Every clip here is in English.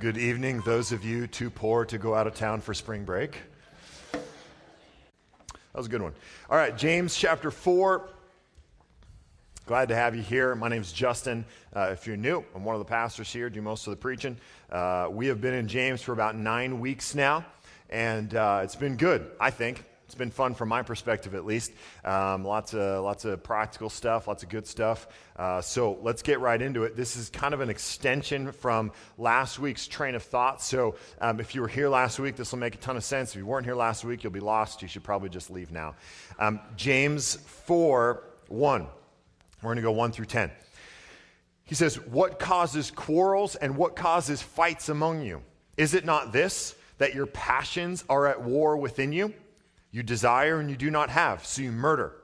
Good evening, those of you too poor to go out of town for spring break. That was a good one. All right, James chapter 4. Glad to have you here. My name is Justin. Uh, if you're new, I'm one of the pastors here, do most of the preaching. Uh, we have been in James for about nine weeks now, and uh, it's been good, I think. It's been fun from my perspective, at least. Um, lots of lots of practical stuff, lots of good stuff. Uh, so let's get right into it. This is kind of an extension from last week's train of thought. So um, if you were here last week, this will make a ton of sense. If you weren't here last week, you'll be lost. You should probably just leave now. Um, James four one. We're going to go one through ten. He says, "What causes quarrels and what causes fights among you? Is it not this that your passions are at war within you?" You desire and you do not have, so you murder.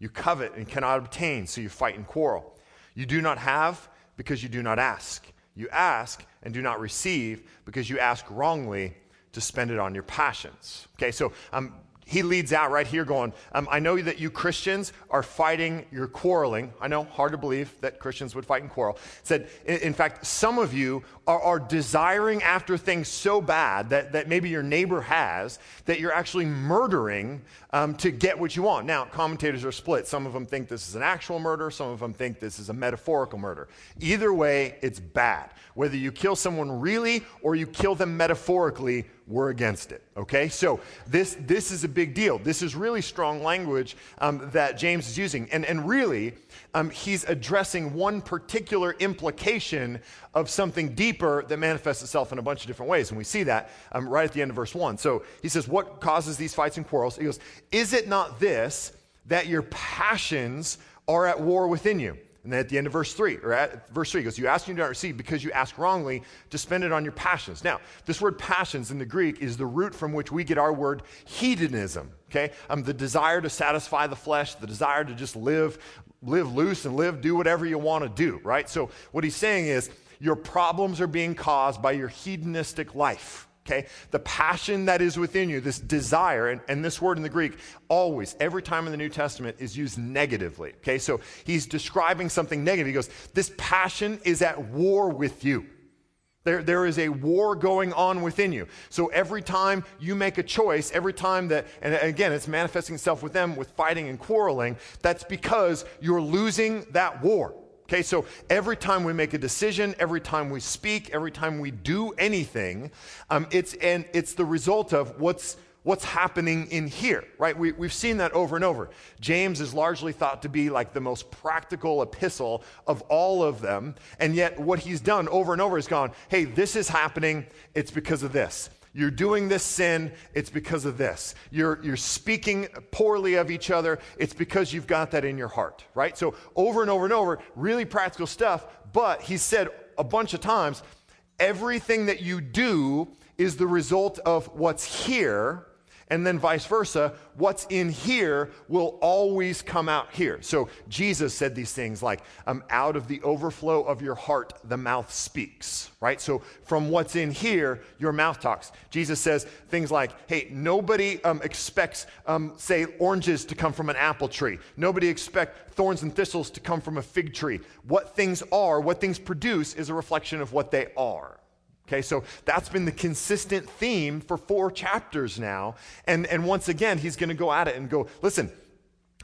You covet and cannot obtain, so you fight and quarrel. You do not have because you do not ask. You ask and do not receive because you ask wrongly to spend it on your passions. Okay, so um, he leads out right here going, um, I know that you Christians are fighting, you're quarreling. I know, hard to believe that Christians would fight and quarrel. Said, in, in fact, some of you are, are, desiring after things so bad that, that maybe your neighbor has that you're actually murdering um, to get what you want. Now, commentators are split. Some of them think this is an actual murder, some of them think this is a metaphorical murder. Either way, it's bad. Whether you kill someone really or you kill them metaphorically, we're against it. Okay? So this, this is a big deal. This is really strong language um, that James is using. And, and really, um, he's addressing one particular implication of something deeper that manifests itself in a bunch of different ways. And we see that um, right at the end of verse 1. So he says, What causes these fights and quarrels? He goes, Is it not this that your passions are at war within you? And then at the end of verse 3, or at verse 3, goes, You ask and you do not receive because you ask wrongly to spend it on your passions. Now, this word passions in the Greek is the root from which we get our word hedonism, okay? Um, the desire to satisfy the flesh, the desire to just live, live loose and live, do whatever you want to do, right? So what he's saying is, your problems are being caused by your hedonistic life okay? The passion that is within you, this desire, and, and, this word in the Greek, always, every time in the New Testament, is used negatively, okay? So he's describing something negative. He goes, This passion is at war with you. There, there is a war going on within you. So every time you make a choice, every time that, and again, it's manifesting itself with them with fighting and quarreling, that's because you're losing that war. Okay, so every time we make a decision, every time we speak, every time we do anything, um, it's, and it's the result of what's, what's happening in here, right? We, we've seen that over and over. James is largely thought to be like the most practical epistle of all of them. And yet, what he's done over and over is gone, hey, this is happening, it's because of this. You're doing this sin, it's because of this. You're, you're speaking poorly of each other, it's because you've got that in your heart, right? So, over and over and over, really practical stuff, but he said a bunch of times everything that you do is the result of what's here and then vice versa, what's in here will always come out here. So Jesus said these things like, um, out of the overflow of your heart, the mouth speaks, right? So from what's in here, your mouth talks. Jesus says things like, hey, nobody um, expects, um, say, oranges to come from an apple tree. Nobody expects thorns and thistles to come from a fig tree. What things are, what things produce, is a reflection of what they are. Okay, so that's been the consistent theme for four chapters now. And, and once again, he's going to go at it and go, listen,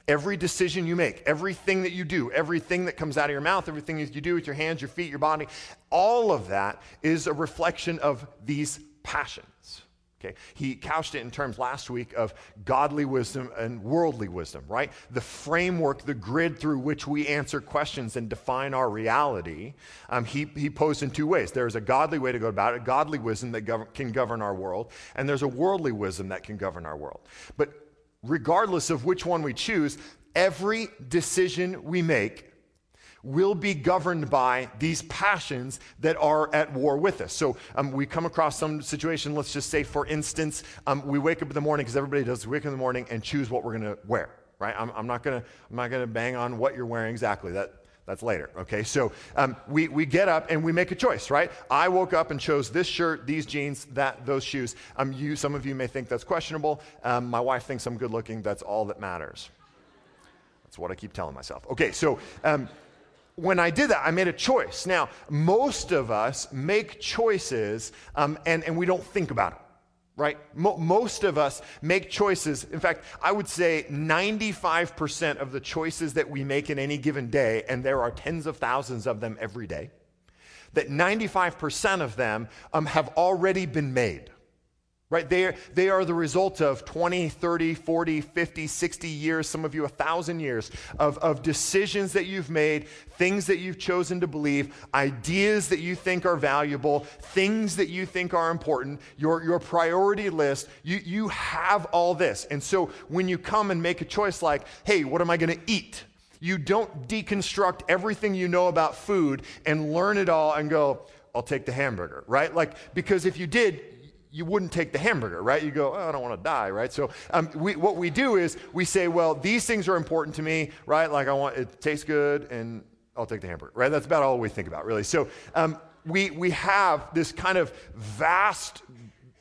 every decision you make, everything that you do, everything that comes out of your mouth, everything you do with your hands, your feet, your body, all of that is a reflection of these passions. Okay, he couched it in terms last week of godly wisdom and worldly wisdom, right? The framework, the grid through which we answer questions and define our reality, um, he, he posed in two ways. There's a godly way to go about it, godly wisdom that gov- can govern our world, and there's a worldly wisdom that can govern our world. But regardless of which one we choose, every decision we make will be governed by these passions that are at war with us. So um, we come across some situation, let's just say, for instance, um, we wake up in the morning, because everybody does, wake up in the morning and choose what we're going to wear, right? I'm, I'm not going to bang on what you're wearing exactly. That, that's later, okay? So um, we, we get up and we make a choice, right? I woke up and chose this shirt, these jeans, that, those shoes. Um, you, some of you may think that's questionable. Um, my wife thinks I'm good looking. That's all that matters. That's what I keep telling myself. Okay, so um, when I did that, I made a choice. Now, most of us make choices um, and, and we don't think about it right? Mo- most of us make choices. In fact, I would say 95% of the choices that we make in any given day, and there are tens of thousands of them every day, that 95% of them um, have already been made right? They are, they are the result of 20, 30, 40, 50, 60 years, some of you a thousand years of, of decisions that you've made, things that you've chosen to believe, ideas that you think are valuable, things that you think are important, your, your priority list. You, you have all this. And so when you come and make a choice like, hey, what am I going to eat? You don't deconstruct everything you know about food and learn it all and go, I'll take the hamburger, right? Like, because if you did, you wouldn't take the hamburger, right? You go, oh, I don't want to die, right? So um, we, what we do is we say, well, these things are important to me, right? Like I want it tastes good, and I'll take the hamburger, right? That's about all we think about, really. So um, we we have this kind of vast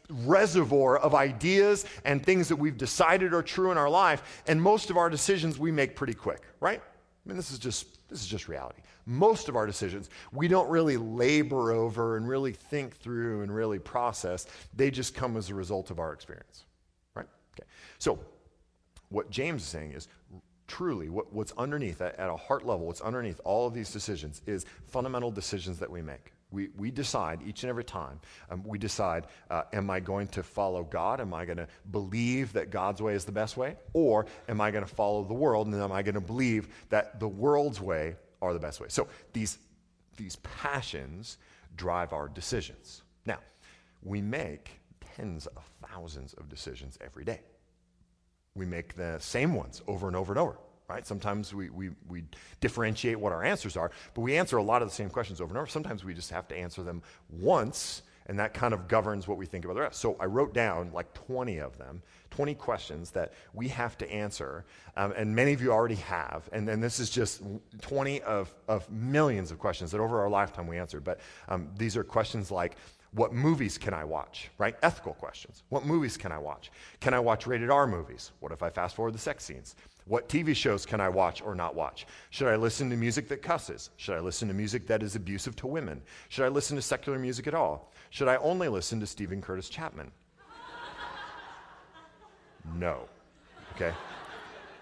reservoir of ideas and things that we've decided are true in our life, and most of our decisions we make pretty quick, right? I mean, this is just this is just reality most of our decisions, we don't really labor over and really think through and really process. They just come as a result of our experience, right? Okay. So, what James is saying is truly what, what's underneath, at, at a heart level, what's underneath all of these decisions is fundamental decisions that we make. We, we decide each and every time, um, we decide, uh, am I going to follow God? Am I going to believe that God's way is the best way? Or am I going to follow the world and am I going to believe that the world's way are the best way. So these, these passions drive our decisions. Now, we make tens of thousands of decisions every day. We make the same ones over and over and over, right? Sometimes we, we, we differentiate what our answers are, but we answer a lot of the same questions over and over. Sometimes we just have to answer them once and that kind of governs what we think about the rest. So I wrote down like 20 of them, 20 questions that we have to answer, um, and many of you already have. And then this is just 20 of, of millions of questions that over our lifetime we answered. But um, these are questions like, what movies can I watch? Right? Ethical questions. What movies can I watch? Can I watch rated R movies? What if I fast forward the sex scenes? What TV shows can I watch or not watch? Should I listen to music that cusses? Should I listen to music that is abusive to women? Should I listen to secular music at all? Should I only listen to Steven Curtis Chapman? no. Okay?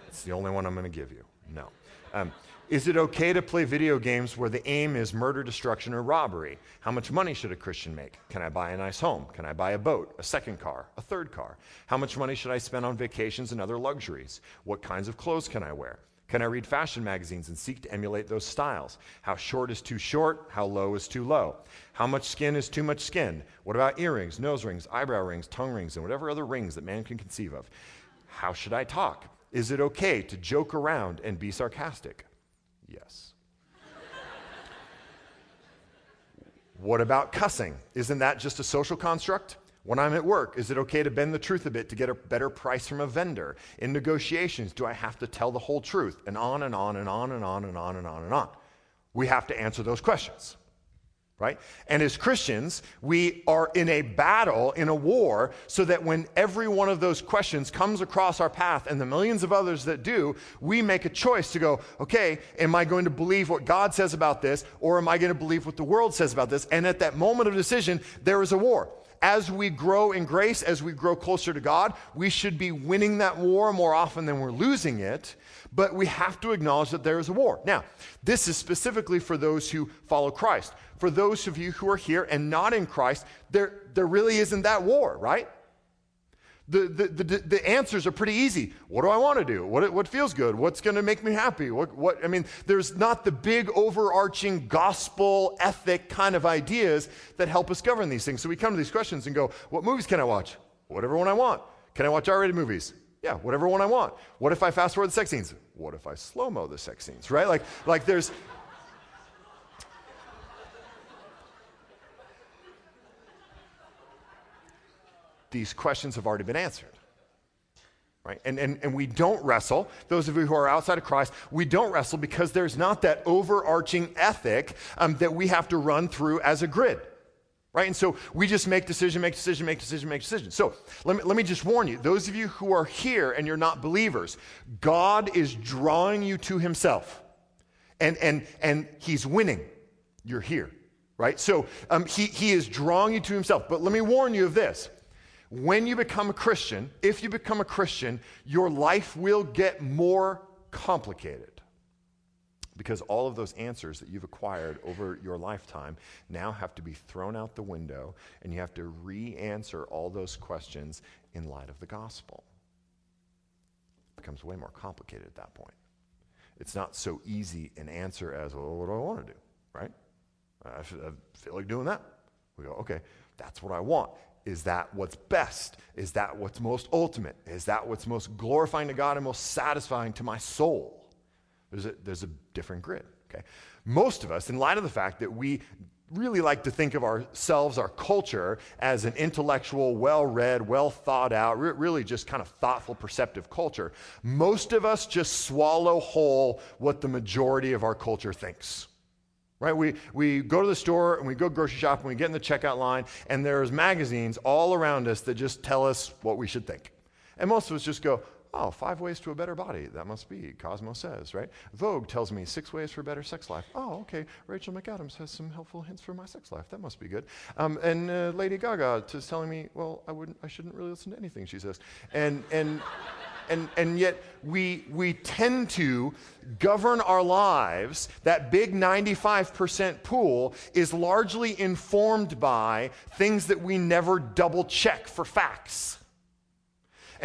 It's the only one I'm going to give you. No. Um, is it okay to play video games where the aim is murder, destruction, or robbery? How much money should a Christian make? Can I buy a nice home? Can I buy a boat, a second car, a third car? How much money should I spend on vacations and other luxuries? What kinds of clothes can I wear? Can I read fashion magazines and seek to emulate those styles? How short is too short? How low is too low? How much skin is too much skin? What about earrings, nose rings, eyebrow rings, tongue rings, and whatever other rings that man can conceive of? How should I talk? Is it okay to joke around and be sarcastic? Yes. what about cussing? Isn't that just a social construct? When I'm at work, is it okay to bend the truth a bit to get a better price from a vendor? In negotiations, do I have to tell the whole truth? And on and on and on and on and on and on and on. We have to answer those questions right? And as Christians, we are in a battle, in a war, so that when every one of those questions comes across our path and the millions of others that do, we make a choice to go, okay, am I going to believe what God says about this, or am I going to believe what the world says about this? And at that moment of decision, there is a war. As we grow in grace, as we grow closer to God, we should be winning that war more often than we're losing it but we have to acknowledge that there is a war. Now, this is specifically for those who follow Christ. For those of you who are here and not in Christ, there, there really isn't that war, right? The, the, the, the, answers are pretty easy. What do I want to do? What, what feels good? What's going to make me happy? What, what, I mean, there's not the big overarching gospel ethic kind of ideas that help us govern these things. So we come to these questions and go, what movies can I watch? Whatever one I want. Can I watch R rated movies? Yeah, whatever one I want. What if I fast forward the sex scenes? What if I slow mo the sex scenes, right? Like, like there's. These questions have already been answered. Right? And, and, and we don't wrestle, those of you who are outside of Christ, we don't wrestle because there's not that overarching ethic um, that we have to run through as a grid right? And so we just make decision, make decision, make decision, make decision. So let me, let me just warn you those of you who are here and you're not believers, God is drawing you to Himself. And, and, and he's winning. You're here, right? So um, he, he is drawing you to himself. But let me warn you of this. When you become a Christian, if you become a Christian, your life will get more complicated because all of those answers that you've acquired over your lifetime now have to be thrown out the window and you have to re answer all those questions in light of the gospel. It becomes way more complicated at that point. It's not so easy an answer as, well, what do I want to do? Right? I feel like doing that. We go, okay, that's what I want. Is that what's best? Is that what's most ultimate? Is that what's most glorifying to God and most satisfying to my soul? There's a, there's a different grid, okay? Most of us, in light of the fact that we really like to think of ourselves, our culture, as an intellectual, well read, well thought out, re- really just kind of thoughtful, perceptive culture, most of us just swallow whole what the majority of our culture thinks. Right? We, we go to the store and we go grocery shop and we get in the checkout line, and there's magazines all around us that just tell us what we should think. And most of us just go, Oh, five ways to a better body. That must be, Cosmo says, right? Vogue tells me six ways for a better sex life. Oh, okay. Rachel McAdams has some helpful hints for my sex life. That must be good. Um, and uh, Lady Gaga is telling me, well, I, wouldn't, I shouldn't really listen to anything she says. And, and, and, and yet we, we tend to govern our lives. That big 95% pool is largely informed by things that we never double check for facts.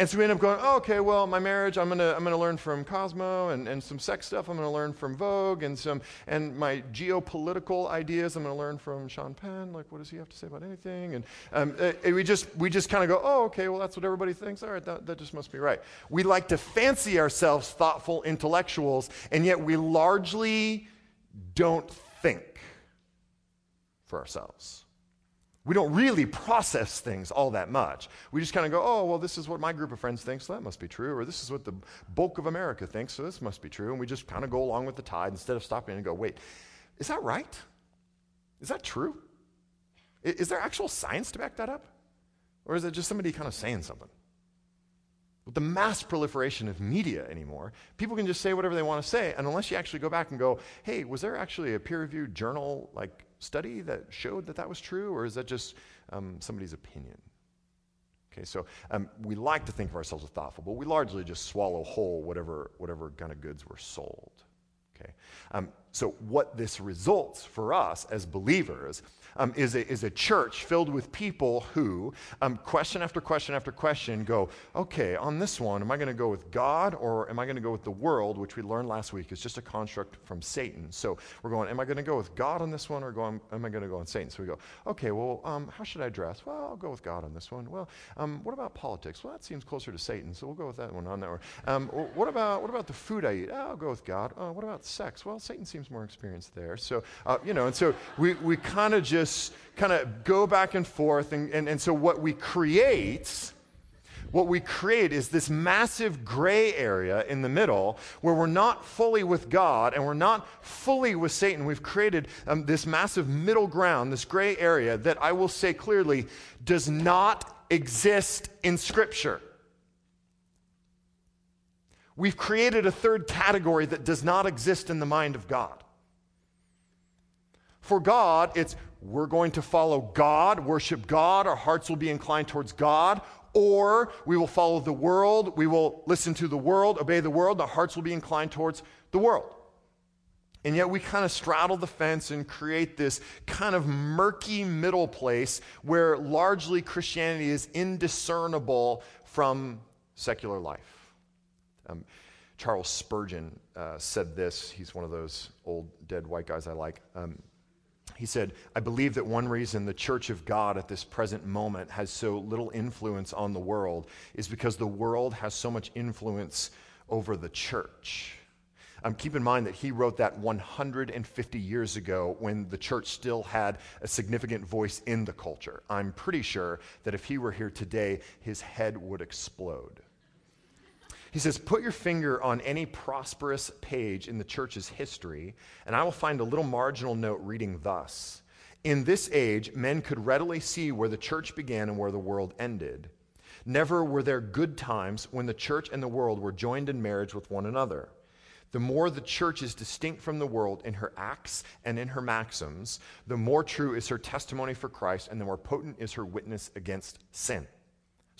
And so we end up going, oh, okay, well, my marriage, I'm gonna, I'm gonna learn from Cosmo and, and some sex stuff, I'm gonna learn from Vogue and some, and my geopolitical ideas, I'm gonna learn from Sean Penn, like what does he have to say about anything? And, um, uh, and we just, we just kind of go, oh, okay, well, that's what everybody thinks. All right, that, that just must be right. We like to fancy ourselves thoughtful intellectuals, and yet we largely don't think for ourselves. We don't really process things all that much. We just kind of go, oh, well, this is what my group of friends thinks, so that must be true. Or this is what the bulk of America thinks, so this must be true. And we just kind of go along with the tide instead of stopping and go, wait, is that right? Is that true? Is there actual science to back that up? Or is it just somebody kind of saying something? With the mass proliferation of media anymore, people can just say whatever they want to say, and unless you actually go back and go, hey, was there actually a peer reviewed journal like study that showed that that was true, or is that just um, somebody's opinion? Okay, so um, we like to think of ourselves as thoughtful, but we largely just swallow whole whatever, whatever kind of goods were sold. Okay, um, so what this results for us as believers um, is, a, is a church filled with people who, um, question after question after question, go, okay, on this one, am I going to go with God or am I going to go with the world, which we learned last week is just a construct from Satan? So we're going, am I going to go with God on this one or go, am I going to go on Satan? So we go, okay, well, um, how should I dress? Well, I'll go with God on this one. Well, um, what about politics? Well, that seems closer to Satan, so we'll go with that one on that one. Um, what, about, what about the food I eat? Oh, I'll go with God. Uh, what about sex? Well, Satan seems more experienced there. So, uh, you know, and so we, we kind of just just kind of go back and forth. And, and, and so what we create, what we create is this massive gray area in the middle where we're not fully with God and we're not fully with Satan. We've created um, this massive middle ground, this gray area that I will say clearly does not exist in Scripture. We've created a third category that does not exist in the mind of God. For God, it's we're going to follow God, worship God, our hearts will be inclined towards God, or we will follow the world, we will listen to the world, obey the world, our hearts will be inclined towards the world. And yet we kind of straddle the fence and create this kind of murky middle place where largely Christianity is indiscernible from secular life. Um, Charles Spurgeon uh, said this. He's one of those old dead white guys I like. Um, he said, I believe that one reason the church of God at this present moment has so little influence on the world is because the world has so much influence over the church. Um, keep in mind that he wrote that 150 years ago when the church still had a significant voice in the culture. I'm pretty sure that if he were here today, his head would explode. He says, Put your finger on any prosperous page in the church's history, and I will find a little marginal note reading thus In this age, men could readily see where the church began and where the world ended. Never were there good times when the church and the world were joined in marriage with one another. The more the church is distinct from the world in her acts and in her maxims, the more true is her testimony for Christ and the more potent is her witness against sin.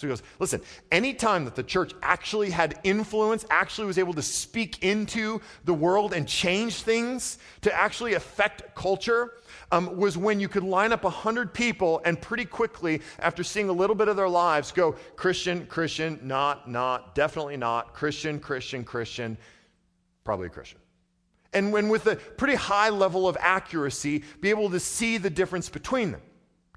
So he goes, listen, anytime that the church actually had influence, actually was able to speak into the world and change things to actually affect culture, um, was when you could line up 100 people and pretty quickly, after seeing a little bit of their lives, go Christian, Christian, not, not, definitely not, Christian, Christian, Christian, probably a Christian. And when with a pretty high level of accuracy, be able to see the difference between them.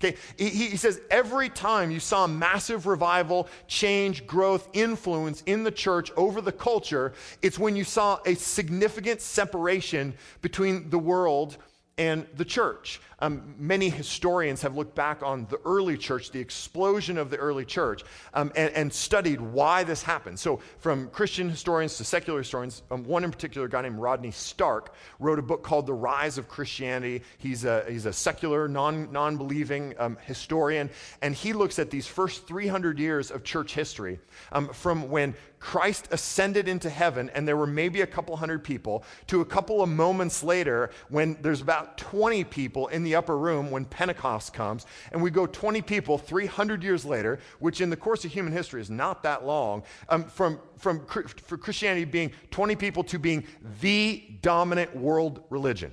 Okay, he, he, says every time you saw massive revival, change, growth, influence in the church over the culture, it's when you saw a significant separation between the world and the church. Um, many historians have looked back on the early church, the explosion of the early church, um, and, and, studied why this happened. So, from Christian historians to secular historians, um, one in particular, a guy named Rodney Stark, wrote a book called The Rise of Christianity. He's a, he's a secular, non believing um, historian, and he looks at these first 300 years of church history um, from when Christ ascended into heaven and there were maybe a couple hundred people to a couple of moments later when there's about 20 people in the upper room when Pentecost comes. And we go 20 people 300 years later, which in the course of human history is not that long, um, from, from for Christianity being 20 people to being the dominant world religion,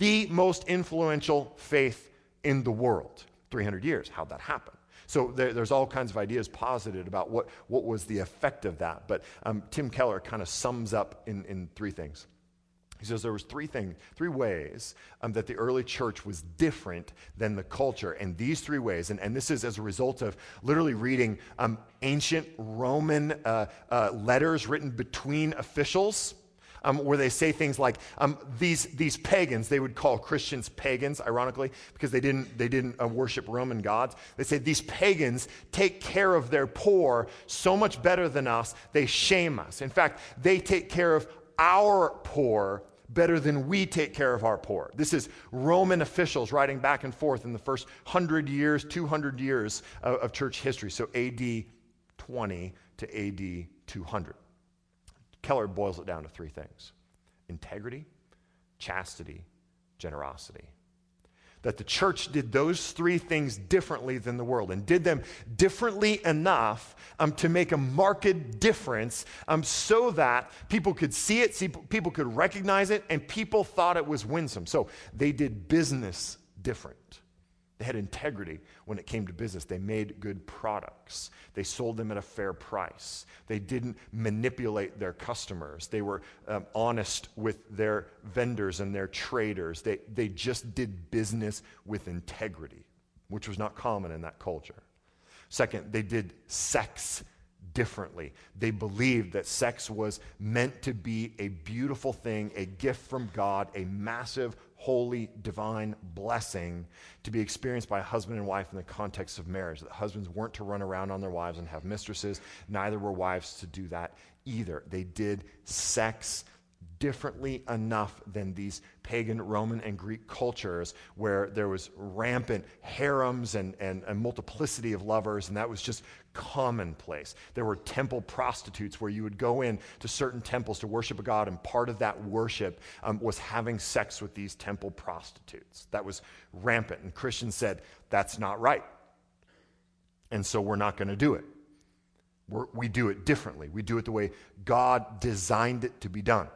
the most influential faith in the world. 300 years. How'd that happen? So there, there's all kinds of ideas posited about what, what was the effect of that. But um, Tim Keller kind of sums up in, in three things. He says there was three things, three ways um, that the early church was different than the culture, and these three ways, and, and this is as a result of literally reading um, ancient Roman uh, uh, letters written between officials um, where they say things like um, these, these pagans, they would call Christians pagans, ironically, because they didn't, they didn't uh, worship Roman gods. They say these pagans take care of their poor so much better than us, they shame us. In fact, they take care of our poor better than we take care of our poor. This is Roman officials writing back and forth in the first 100 years, 200 years of, of church history. So AD 20 to AD 200. Keller boils it down to three things integrity, chastity, generosity. That the church did those three things differently than the world and did them differently enough um, to make a marked difference um, so that people could see it, see, people could recognize it, and people thought it was winsome. So they did business different. They had integrity when it came to business. They made good products. They sold them at a fair price. They didn't manipulate their customers. They were um, honest with their vendors and their traders. They, they just did business with integrity, which was not common in that culture. Second, they did sex differently. They believed that sex was meant to be a beautiful thing, a gift from God, a massive holy, divine blessing to be experienced by husband and wife in the context of marriage. That husbands weren't to run around on their wives and have mistresses, neither were wives to do that either. They did sex differently enough than these pagan Roman and Greek cultures where there was rampant harems and, and a multiplicity of lovers, and that was just commonplace. There were temple prostitutes where you would go in to certain temples to worship a god, and part of that worship um, was having sex with these temple prostitutes. That was rampant, and Christians said, that's not right. And so we're not going to do it. We're, we do it differently. We do it the way God designed it to be done.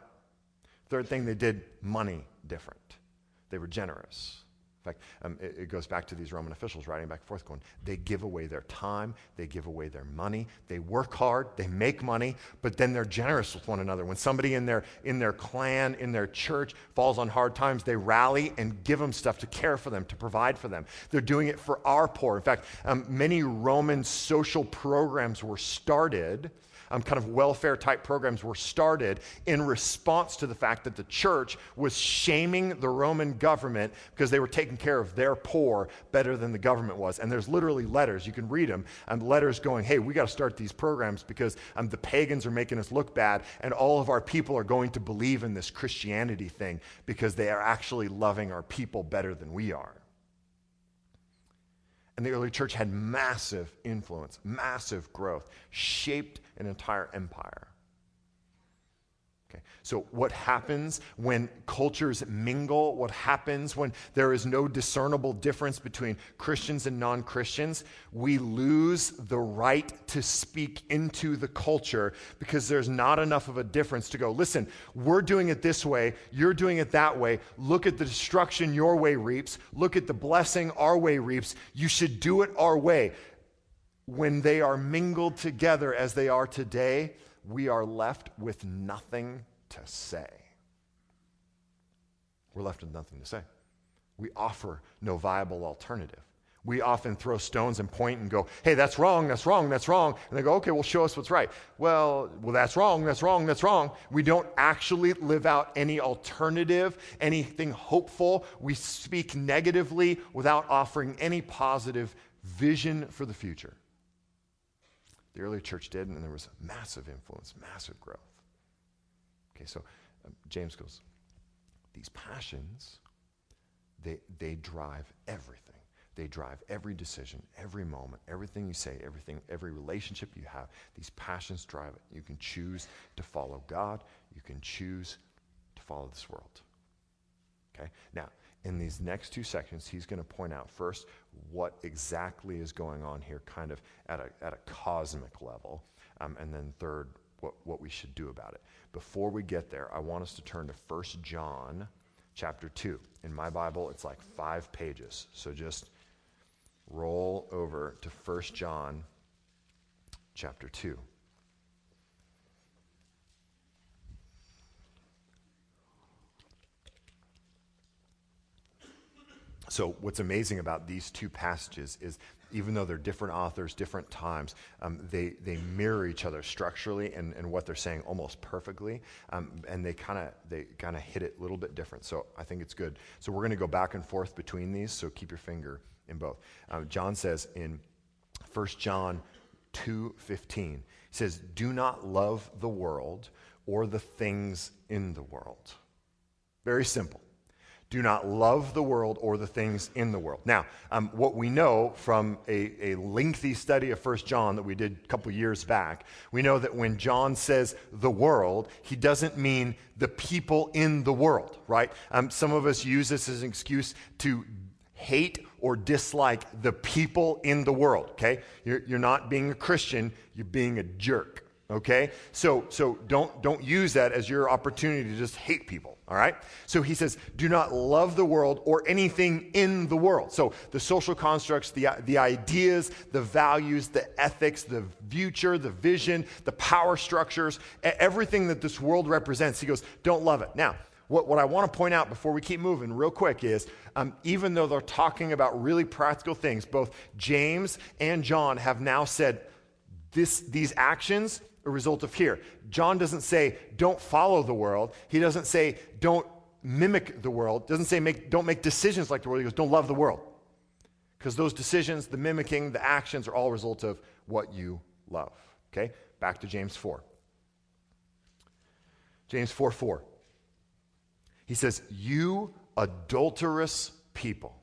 Third thing, they did money different. They were generous. In fact, um, it, it, goes back to these Roman officials writing back and forth, going, they give away their time, they give away their money, they work hard, they make money, but then they're generous with one another. When somebody in their, in their clan, in their church falls on hard times, they rally and give them stuff to care for them, to provide for them. They're doing it for our poor. In fact, um, many Roman social programs were started um, kind of welfare type programs were started in response to the fact that the church was shaming the Roman government because they were taking care of their poor better than the government was. And there's literally letters, you can read them, and letters going, hey, we got to start these programs because um, the pagans are making us look bad, and all of our people are going to believe in this Christianity thing because they are actually loving our people better than we are. And the early church had massive influence, massive growth, shaped an entire empire. Okay. So, what happens when cultures mingle? What happens when there is no discernible difference between Christians and non Christians? We lose the right to speak into the culture because there's not enough of a difference to go, listen, we're doing it this way, you're doing it that way. Look at the destruction your way reaps, look at the blessing our way reaps. You should do it our way. When they are mingled together as they are today, we are left with nothing to say. We're left with nothing to say. We offer no viable alternative. We often throw stones and point and go, hey, that's wrong, that's wrong, that's wrong. And they go, okay, well, show us what's right. Well, well, that's wrong, that's wrong, that's wrong. We don't actually live out any alternative, anything hopeful. We speak negatively without offering any positive vision for the future. The early church did, and there was massive influence, massive growth. Okay, so um, James goes, these passions, they, they drive everything. They drive every decision, every moment, everything you say, everything, every relationship you have. These passions drive it. You can choose to follow God. You can choose to follow this world. Okay? Now, in these next two sections, he's going to point out first what exactly is going on here, kind of at a, at a cosmic level, um, and then third, what, what we should do about it. Before we get there, I want us to turn to 1 John chapter 2. In my Bible, it's like five pages. So just roll over to 1 John chapter 2. So, what's amazing about these two passages is even though they're different authors, different times, um, they, they mirror each other structurally and, and what they're saying almost perfectly. Um, and they kind of they kind of hit it a little bit different. So, I think it's good. So, we're going to go back and forth between these. So, keep your finger in both. Um, John says in 1 John 2:15, he says, "Do not love the world or the things in the world." Very simple do not love the world or the things in the world. Now, um, what we know from a, a lengthy study of First John that we did a couple years back, we know that when John says the world, he doesn't mean the people in the world, right? Um, some of us use this as an excuse to hate or dislike the people in the world, okay? You're, you're not being a Christian, you're being a jerk, okay? So, so don't, don't use that as your opportunity to just hate people. All right? So he says, do not love the world or anything in the world. So the social constructs, the, the ideas, the values, the ethics, the future, the vision, the power structures, everything that this world represents. He goes, don't love it. Now, what, what I want to point out before we keep moving real quick is um, even though they're talking about really practical things, both James and John have now said this, these actions a result of here. John doesn't say, don't follow the world. He doesn't say, don't mimic the world. Doesn't say, make, don't make decisions like the world. He goes, don't love the world. Because those decisions, the mimicking, the actions are all a result of what you love. Okay? Back to James 4. James 4 4. He says, You adulterous people,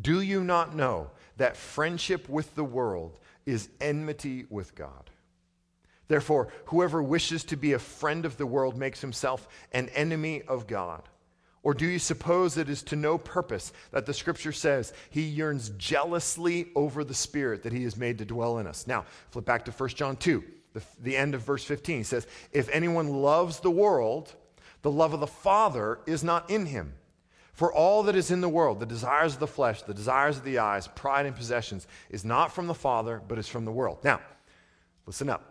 do you not know that friendship with the world is enmity with God? Therefore, whoever wishes to be a friend of the world makes himself an enemy of God. Or do you suppose it is to no purpose that the scripture says he yearns jealously over the spirit that he has made to dwell in us? Now, flip back to 1 John 2, the, the end of verse 15. He says, If anyone loves the world, the love of the Father is not in him. For all that is in the world, the desires of the flesh, the desires of the eyes, pride and possessions, is not from the Father, but is from the world. Now, listen up.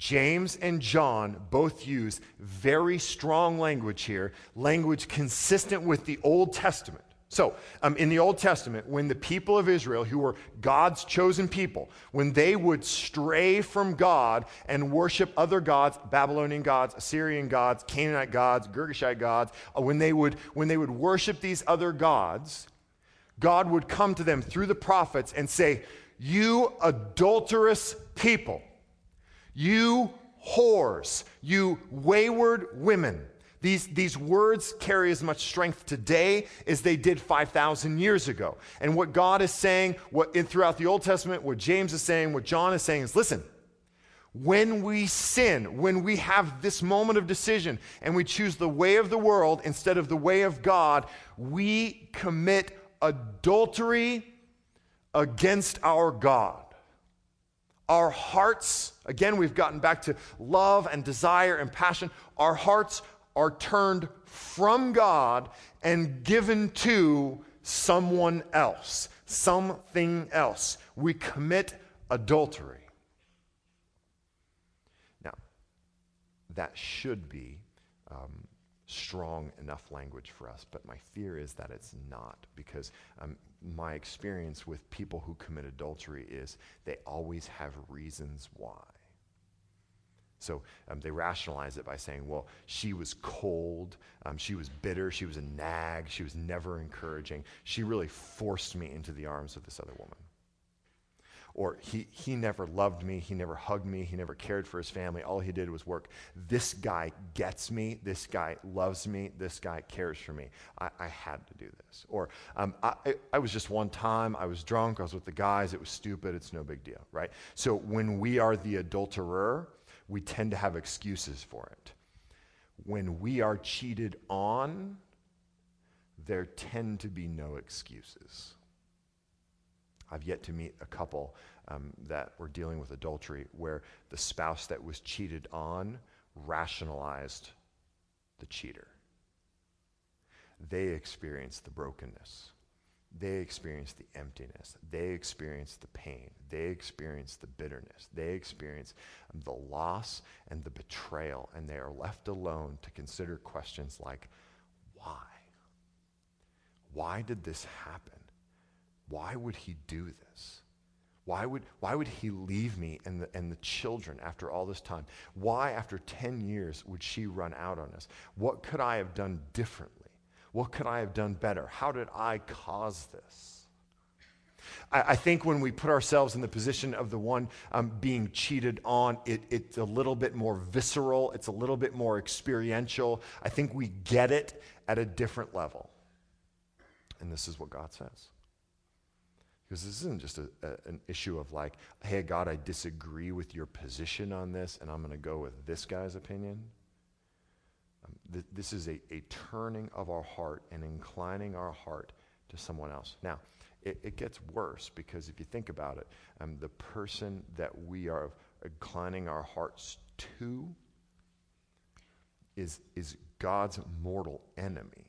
James and John both use very strong language here, language consistent with the Old Testament. So, um, in the Old Testament, when the people of Israel, who were God's chosen people, when they would stray from God and worship other gods, Babylonian gods, Assyrian gods, Canaanite gods, Girgashite gods, uh, when, they would, when they would worship these other gods, God would come to them through the prophets and say, You adulterous people. You whores, you wayward women. These, these words carry as much strength today as they did 5,000 years ago. And what God is saying what, throughout the Old Testament, what James is saying, what John is saying is listen, When we sin, when we have this moment of decision and we choose the way of the world instead of the way of God, we commit adultery against our God. Our hearts, again, we've gotten back to love and desire and passion. Our hearts are turned from God and given to someone else, something else. We commit adultery. Now, that should be um, strong enough language for us, but my fear is that it's not because um, my experience with people who commit adultery is they always have reasons why. So um, they rationalize it by saying, well, she was cold, um, she was bitter, she was a nag, she was never encouraging. She really forced me into the arms of this other woman. Or he, he never loved me, he never hugged me, he never cared for his family, all he did was work. This guy gets me, this guy loves me, this guy cares for me. I, I had to do this. Or um, I, I was just one time, I was drunk, I was with the guys, it was stupid, it's no big deal, right? So when we are the adulterer, we tend to have excuses for it. When we are cheated on, there tend to be no excuses. I've yet to meet a couple um, that were dealing with adultery where the spouse that was cheated on rationalized the cheater. They experienced the brokenness they experience the emptiness. They experience the pain. They experience the bitterness. They experience the loss and the betrayal. And they are left alone to consider questions like why? Why did this happen? Why would he do this? Why would, why would he leave me and the, and the children after all this time? Why, after 10 years, would she run out on us? What could I have done differently? What could I have done better? How did I cause this? I, I think when we put ourselves in the position of the one um, being cheated on, it, it's a little bit more visceral, it's a little bit more experiential. I think we get it at a different level. And this is what God says. Because this isn't just a, a, an issue of like, hey, God, I disagree with your position on this, and I'm going to go with this guy's opinion th- this is a, a turning of our heart and inclining our heart to someone else. Now, it, it gets worse because if you think about it, um, the person that we are inclining our hearts to is, is God's mortal enemy.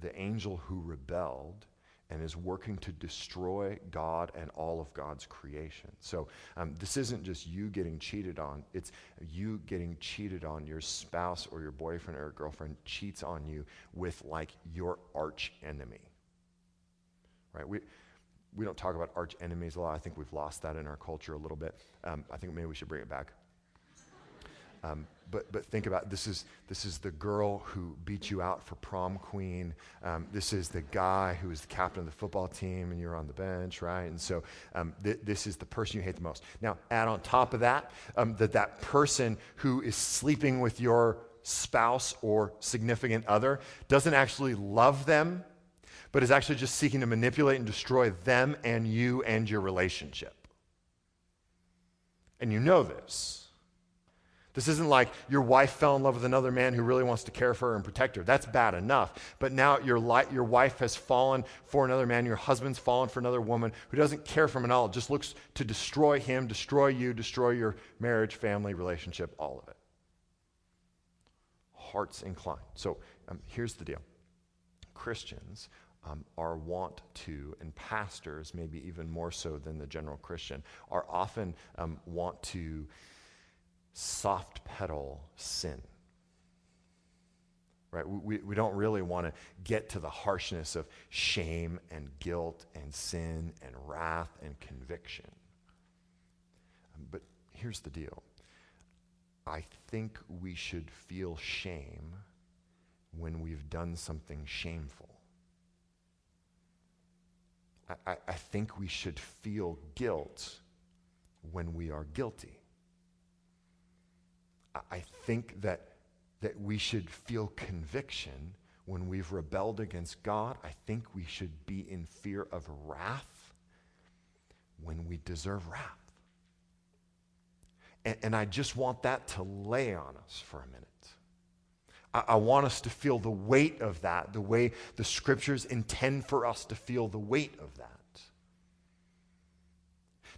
The angel who rebelled and is working to destroy God and all of God's creation. So um, this isn't just you getting cheated on, it's you getting cheated on. Your spouse or your boyfriend or girlfriend cheats on you with like your arch enemy. Right? We, we don't talk about arch enemies a lot. I think we've lost that in our culture a little bit. Um, I think maybe we should bring it back. Um, but, but think about this is this is the girl who beat you out for prom queen. Um, this is the guy who is the captain of the football team and you're on the bench, right? And so um, th- this is the person you hate the most. Now, add on top of that um, that that person who is sleeping with your spouse or significant other doesn't actually love them, but is actually just seeking to manipulate and destroy them and you and your relationship. And you know this. This isn't like your wife fell in love with another man who really wants to care for her and protect her. That's bad enough. But now your, li- your wife has fallen for another man, your husband's fallen for another woman who doesn't care for him at all, just looks to destroy him, destroy you, destroy your marriage, family, relationship, all of it. Hearts inclined. So um, here's the deal Christians um, are wont to, and pastors, maybe even more so than the general Christian, are often um, want to soft pedal sin. Right? We, we don't really want to get to the harshness of shame and guilt and sin and wrath and conviction. But here's the deal I think we should feel shame when we've done something shameful. I, I, think we should feel guilt when we are guilty. I think that, that we should feel conviction when we've rebelled against God. I think we should be in fear of wrath when we deserve wrath. And, and I just want that to lay on us for a minute. I, I want us to feel the weight of that, the way the scriptures intend for us to feel the weight of that.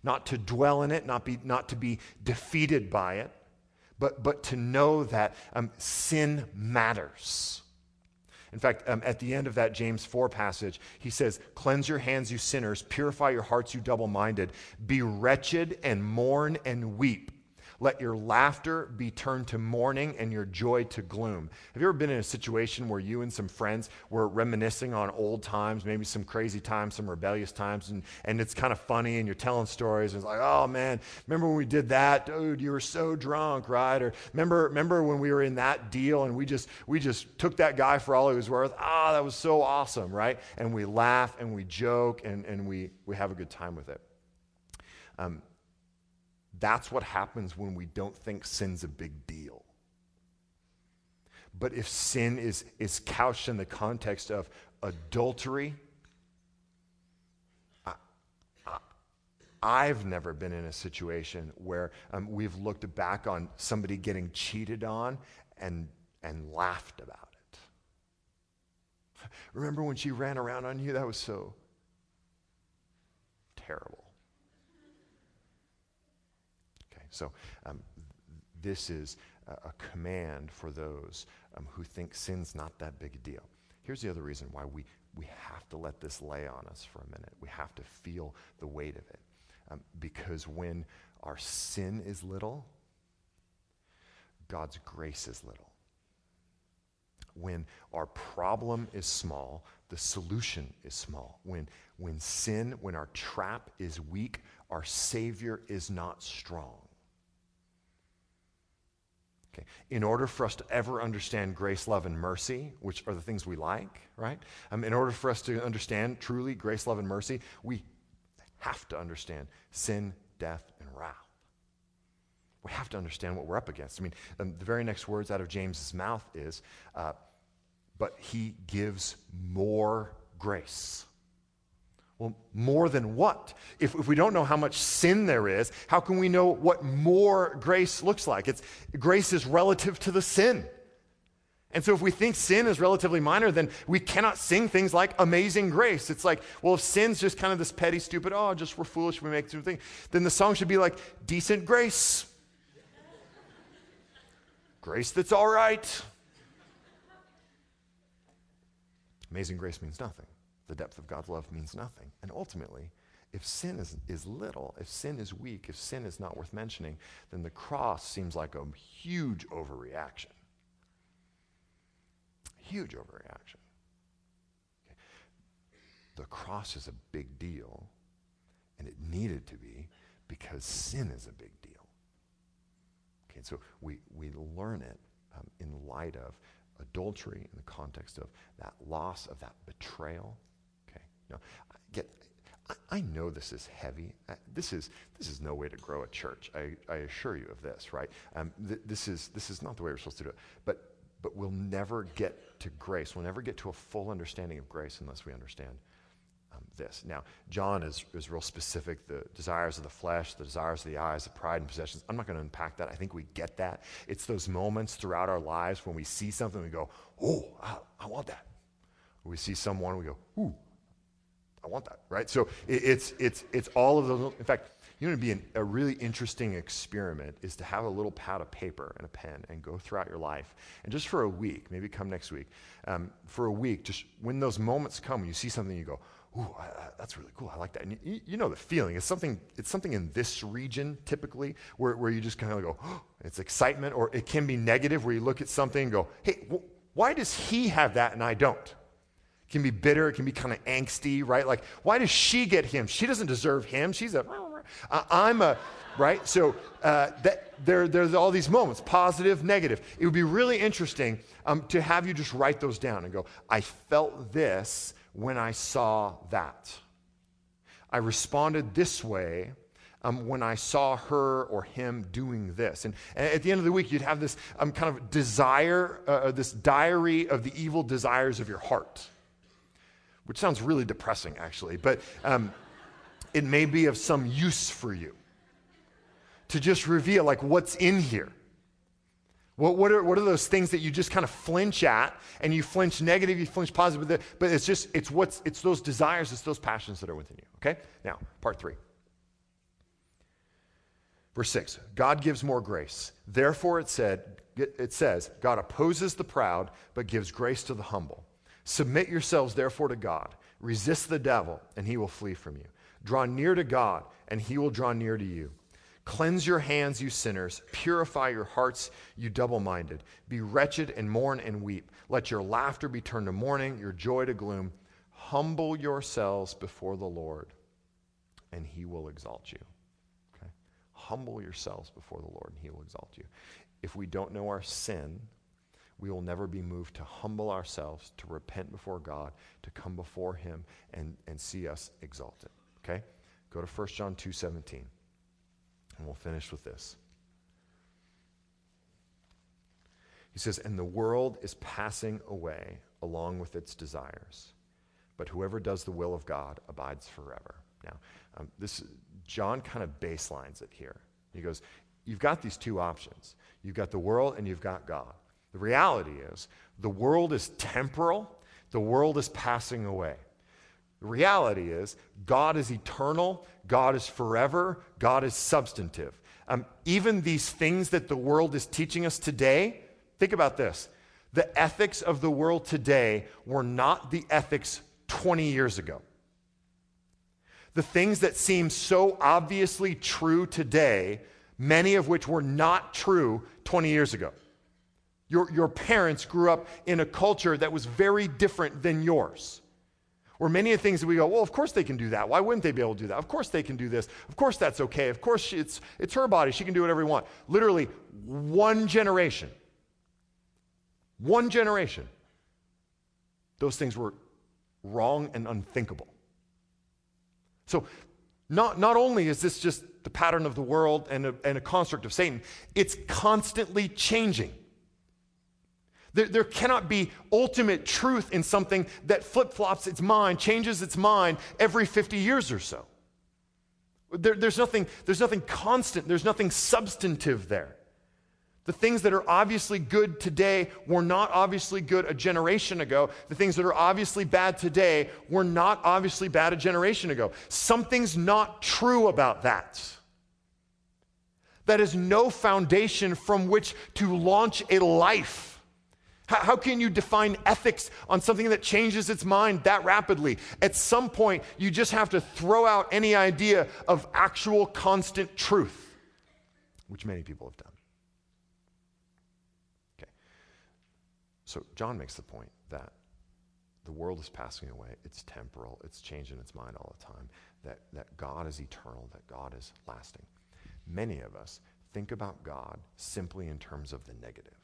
Not to dwell in it, not, be, not to be defeated by it, but, but to know that um, sin matters. In fact, um, at the end of that James 4 passage, he says, Cleanse your hands, you sinners, purify your hearts, you double minded, be wretched and mourn and weep. Let your laughter be turned to mourning and your joy to gloom. Have you ever been in a situation where you and some friends were reminiscing on old times, maybe some crazy times, some rebellious times, and, and it's kind of funny and you're telling stories and it's like, oh man, remember when we did that? Dude, you were so drunk, right? Or remember, remember when we were in that deal and we just we just took that guy for all he was worth? Ah, oh, that was so awesome, right? And we laugh and we joke and, and we, we have a good time with it. Um, that's what happens when we don't think sin's a big deal. But if sin is, is couched in the context of adultery, I, have never been in a situation where um, we've looked back on somebody getting cheated on and, and laughed about it. Remember when she ran around on you? That was so terrible. So um, this is a, command for those um, who think sin's not that big a deal. Here's the other reason why we, we have to let this lay on us for a minute. We have to feel the weight of it. Um, because when our sin is little, God's grace is little. When our problem is small, the solution is small. When, when sin, when our trap is weak, our Savior is not strong. Okay. In order for us to ever understand grace, love, and mercy, which are the things we like, right? Um, in order for us to understand truly grace, love, and mercy, we have to understand sin, death, and wrath. We have to understand what we're up against. I mean, um, the very next words out of James's mouth is, uh, but he gives more grace. Well, more than what? If, if we don't know how much sin there is, how can we know what more grace looks like? It's, grace is relative to the sin. And so if we think sin is relatively minor, then we cannot sing things like amazing grace. It's like, well, if sin's just kind of this petty, stupid, oh, just we're foolish, we make stupid things, then the song should be like decent grace. grace that's all right. Amazing grace means nothing the depth of God's love means nothing. And ultimately, if sin is, is little, if sin is weak, if sin is not worth mentioning, then the cross seems like a huge overreaction. Huge overreaction. Okay. The cross is a big deal, and it needed to be because sin is a big deal. Okay, so we, we learn it um, in light of adultery in the context of that loss, of that betrayal, know, get, I, I know this is heavy. Uh, this is, this is no way to grow a church. I, I assure you of this, right? Um, th- this, is, this is not the way we're supposed to do it. But, but we'll never get to grace. We'll never get to a full understanding of grace unless we understand um, this. Now, John is, is real specific the desires of the flesh, the desires of the eyes, the pride and possessions. I'm not going to unpack that. I think we get that. It's those moments throughout our lives when we see something, we go, oh, I, I want that. we see someone, we go, ooh, I want that, right? So it, it's, it's, it's all of those. In fact, you know, it'd be an, a really interesting experiment is to have a little pad of paper and a pen and go throughout your life. And just for a week, maybe come next week, um, for a week, just when those moments come, when you see something, you go, ooh, I, I, that's really cool. I like that. And you, you, know the feeling. It's something, it's something in this region typically where, where you just kind of go, oh, it's excitement, or it can be negative where you look at something and go, hey, wh- why does he have that and I don't? Can be bitter, it can be kind of angsty, right? Like, why does she get him? She doesn't deserve him. She's a, uh, I'm a, right? So uh, that, there, there's all these moments, positive, negative. It would be really interesting um, to have you just write those down and go, I felt this when I saw that. I responded this way um, when I saw her or him doing this. And, and, at the end of the week, you'd have this um, kind of desire, uh, this diary of the evil desires of your heart which sounds really depressing, actually, but um, it may be of some use for you to just reveal like what's in here. What, what, are, what are those things that you just kind of flinch at and you flinch negative, you flinch positive, but, but it's just, it's what's, it's those desires, it's those passions that are within you. Okay? Now, part three. Verse 6 God gives more grace. Therefore, it, said, it says, God opposes the proud, but gives grace to the humble. Submit yourselves, therefore, to God. Resist the devil, and he will flee from you. Draw near to God, and he will draw near to you. Cleanse your hands, you sinners. Purify your hearts, you double minded. Be wretched and mourn and weep. Let your laughter be turned to mourning, your joy to gloom. Humble yourselves before the Lord, and he will exalt you. Okay? Humble yourselves before the Lord, and he will exalt you. If we don't know our sin, we will never be moved to humble ourselves, to repent before God, to come before him and, and see us exalted. Okay? Go to 1 John 2 17. And we'll finish with this. He says, And the world is passing away along with its desires, but whoever does the will of God abides forever. Now, um, this John kind of baselines it here. He goes, You've got these two options. You've got the world and you've got God. The reality is, the world is temporal, the world is passing away. The reality is, God is eternal, God is forever, God is substantive. Um, even these things that the world is teaching us today, think about this. The ethics of the world today were not the ethics 20 years ago. The things that seem so obviously true today, many of which were not true 20 years ago. Your, your parents grew up in a culture that was very different than yours. Or many of the things that we go, well, of course they can do that. Why wouldn't they be able to do that? Of course they can do this. Of course that's okay. Of course she, it's, it's her body. She can do whatever she want. Literally, one generation. One generation. Those things were wrong and unthinkable. So, not, not only is this just the pattern of the world and a, and a construct of Satan, it's constantly changing. There, there cannot be ultimate truth in something that flip flops its mind, changes its mind every 50 years or so. There, there's, nothing, there's nothing constant, there's nothing substantive there. The things that are obviously good today were not obviously good a generation ago. The things that are obviously bad today were not obviously bad a generation ago. Something's not true about that. That is no foundation from which to launch a life. How, how can you define ethics on something that changes its mind that rapidly? At some point, you just have to throw out any idea of actual constant truth, which many people have done. Okay. So, John makes the point that the world is passing away, it's temporal, it's changing its mind all the time, that, that God is eternal, that God is lasting. Many of us think about God simply in terms of the negative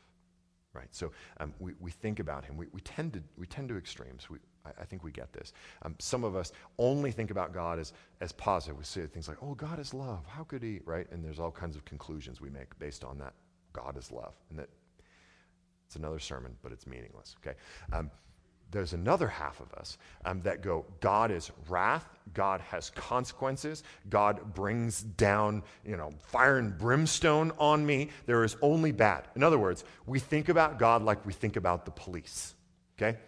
right? So um, we, we think about him. We, we, tend to, we tend to extremes. We, I, I think we get this. Um, some of us only think about God as, as positive. We say things like, oh, God is love. How could he, right? And there's all kinds of conclusions we make based on that. God is love. And that it's another sermon, but it's meaningless, okay? Um, there's another half of us um, that go, God is wrath, God has consequences, God brings down, you know, fire and brimstone on me. There is only bad. In other words, we think about God like we think about the police. Okay?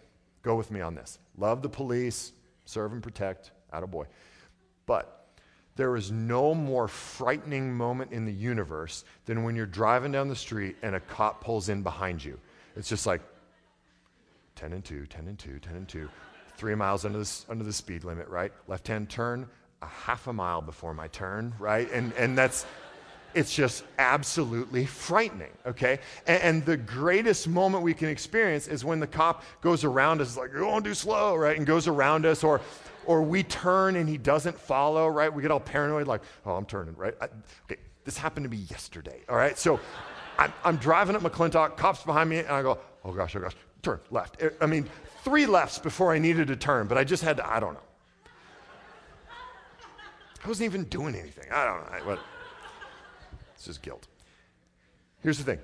Go with me on this. Love the police, serve and protect, outta boy. But there is no more frightening moment in the universe than when you're driving down the street and a cop pulls in behind you. It's just like, 10 and 2, 10 and 2, 10 and 2, three miles under the, under the speed limit, right? Left hand turn, a half a mile before my turn, right? And, and that's, it's just absolutely frightening, okay? And, and, the greatest moment we can experience is when the cop goes around us, like, go on, do slow, right? And goes around us, or, or we turn and he doesn't follow, right? We get all paranoid, like, oh, I'm turning, right? I, okay, this happened to me yesterday, all right? So I'm, I'm driving up McClintock, cops behind me, and I go, oh gosh, oh gosh, turn left. Er, I mean, three lefts before I needed to turn, but I just had to, I don't know. I wasn't even doing anything. I don't know. But it's just guilt. Here's the thing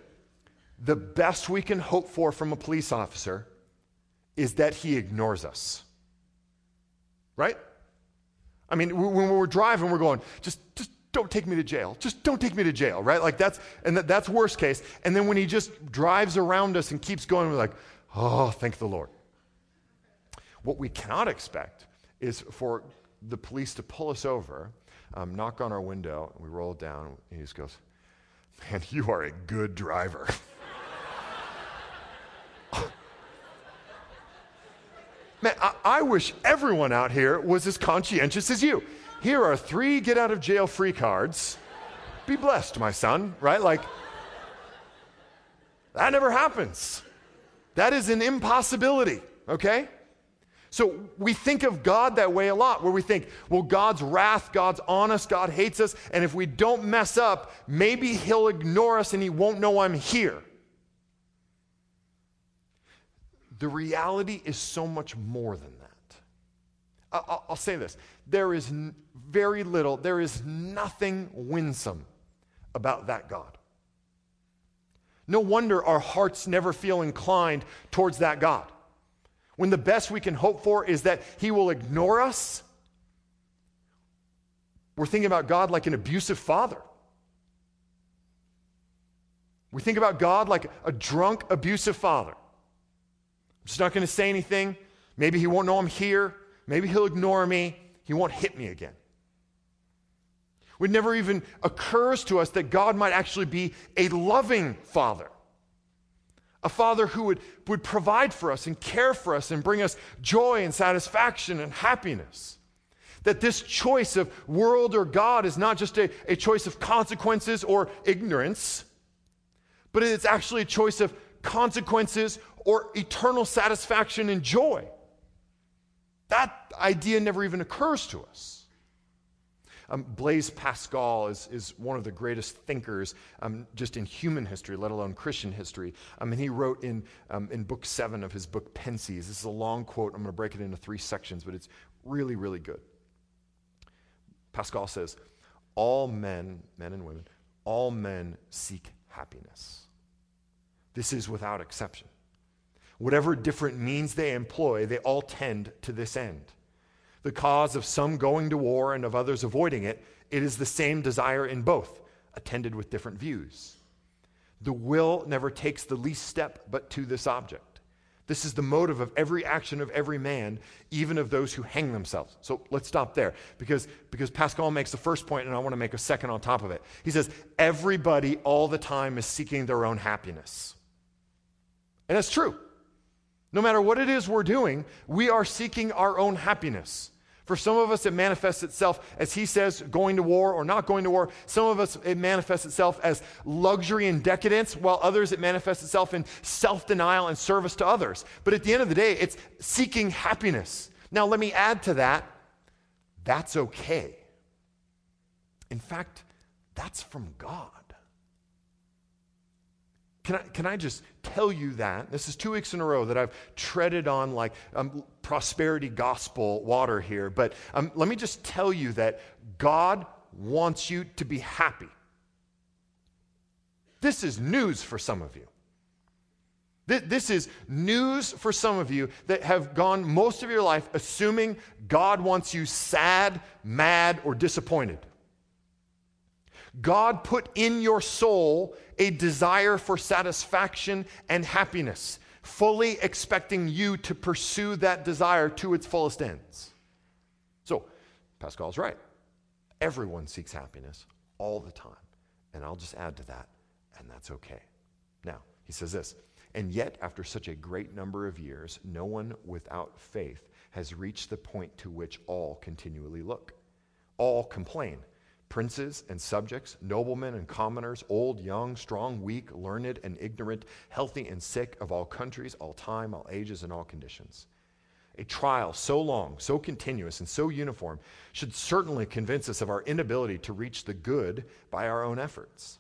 the best we can hope for from a police officer is that he ignores us. Right? I mean, when we're driving, we're going, just, just don't take me to jail. Just don't take me to jail, right? Like that's, and that, that's worst case. And then when he just drives around us and keeps going, we're like, oh, thank the Lord. What we cannot expect is for the police to pull us over, um, knock on our window, and we roll it down, and he just goes, man, you are a good driver. Man, I, I, wish everyone out here was as conscientious as you. Here are three get out of jail free cards. Be blessed, my son, right? Like, that never happens. That is an impossibility, okay? So we think of God that way a lot, where we think, well, God's wrath, God's honest, God hates us, and if we don't mess up, maybe He'll ignore us and He won't know I'm here. The reality is so much more than that. I'll say this there is very little, there is nothing winsome about that God. No wonder our hearts never feel inclined towards that God. When the best we can hope for is that He will ignore us, we're thinking about God like an abusive father. We think about God like a drunk, abusive father I'm just not going to say anything. Maybe he won't know I'm here. Maybe he'll ignore me. He won't hit me again. It never even occurs to us that God might actually be a loving father. A father who would, would provide for us and care for us and bring us joy and satisfaction and happiness. That this choice of world or God is not just a, a choice of consequences or ignorance, but it's actually a choice of consequences or eternal satisfaction and joy. That idea never even occurs to us. Um, Blaise Pascal is, is one of the greatest thinkers um, just in human history, let alone Christian history. Um, mean, he wrote in, um, in book seven of his book, Pensées. This is a long quote. I'm going to break it into three sections, but it's really, really good. Pascal says, All men, men and women, all men seek happiness. This is without exception. Whatever different means they employ, they all tend to this end. The cause of some going to war and of others avoiding it, it is the same desire in both, attended with different views. The will never takes the least step but to this object. This is the motive of every action of every man, even of those who hang themselves. So let's stop there because, because Pascal makes the first point, and I want to make a second on top of it. He says, Everybody all the time is seeking their own happiness. And that's true. No matter what it is we're doing, we are seeking our own happiness. For some of us, it manifests itself, as he says, going to war or not going to war. Some of us, it manifests itself as luxury and decadence, while others, it manifests itself in self denial and service to others. But at the end of the day, it's seeking happiness. Now, let me add to that that's okay. In fact, that's from God. Can I, can I just tell you that? This is two weeks in a row that I've treaded on like um, prosperity gospel water here. But um, let me just tell you that God wants you to be happy. This is news for some of you. This is news for some of you that have gone most of your life assuming God wants you sad, mad, or disappointed. God put in your soul a desire for satisfaction and happiness, fully expecting you to pursue that desire to its fullest ends. So, Pascal's right. Everyone seeks happiness all the time. And I'll just add to that, and that's okay. Now, he says this, and yet, after such a great number of years, no one without faith has reached the point to which all continually look. All complain princes and subjects, noblemen and commoners, old, young, strong, weak, learned and ignorant, healthy and sick, of all countries, all time, all ages, and all conditions. A trial so long, so continuous, and so uniform should certainly convince us of our inability to reach the good by our own efforts.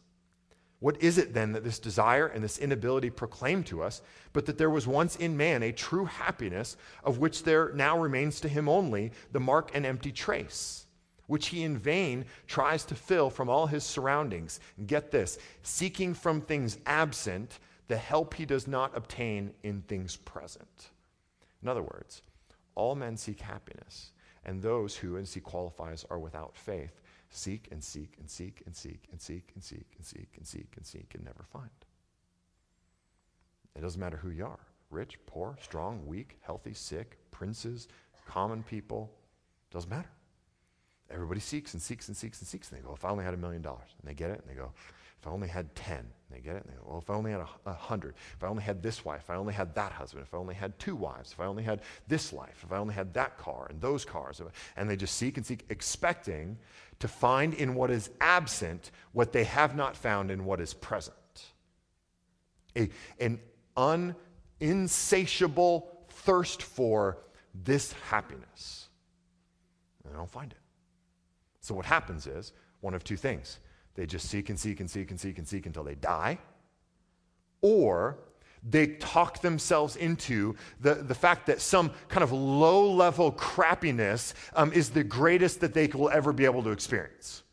What is it then that this desire and this inability proclaim to us, but that there was once in man a true happiness, of which there now remains to him only the mark and empty trace? Which he in vain tries to fill from all his surroundings. And get this seeking from things absent the help he does not obtain in things present. In other words, all men seek happiness, and those who, as he qualifies, are without faith, seek and seek and seek and seek and seek and seek and seek and seek and seek and never find. It doesn't matter who you are rich, poor, strong, weak, healthy, sick, princes, common people. Doesn't matter. Everybody seeks and seeks and seeks and seeks. And they go, if I only had a million dollars. And they get it. And they go, if I only had 10. And they get it. And they go, well, if I only had a, a hundred. If I only had this wife. If I only had that husband. If I only had two wives. If I only had this life. If I only had that car and those cars. And they just seek and seek, expecting to find in what is absent what they have not found in what is present. A, an un, insatiable thirst for this happiness. And they don't find it. So what happens is one of two things. They just seek and seek and seek and seek and seek until they die, or they talk themselves into the, the fact that some kind of low level crappiness um, is the greatest that they will ever be able to experience.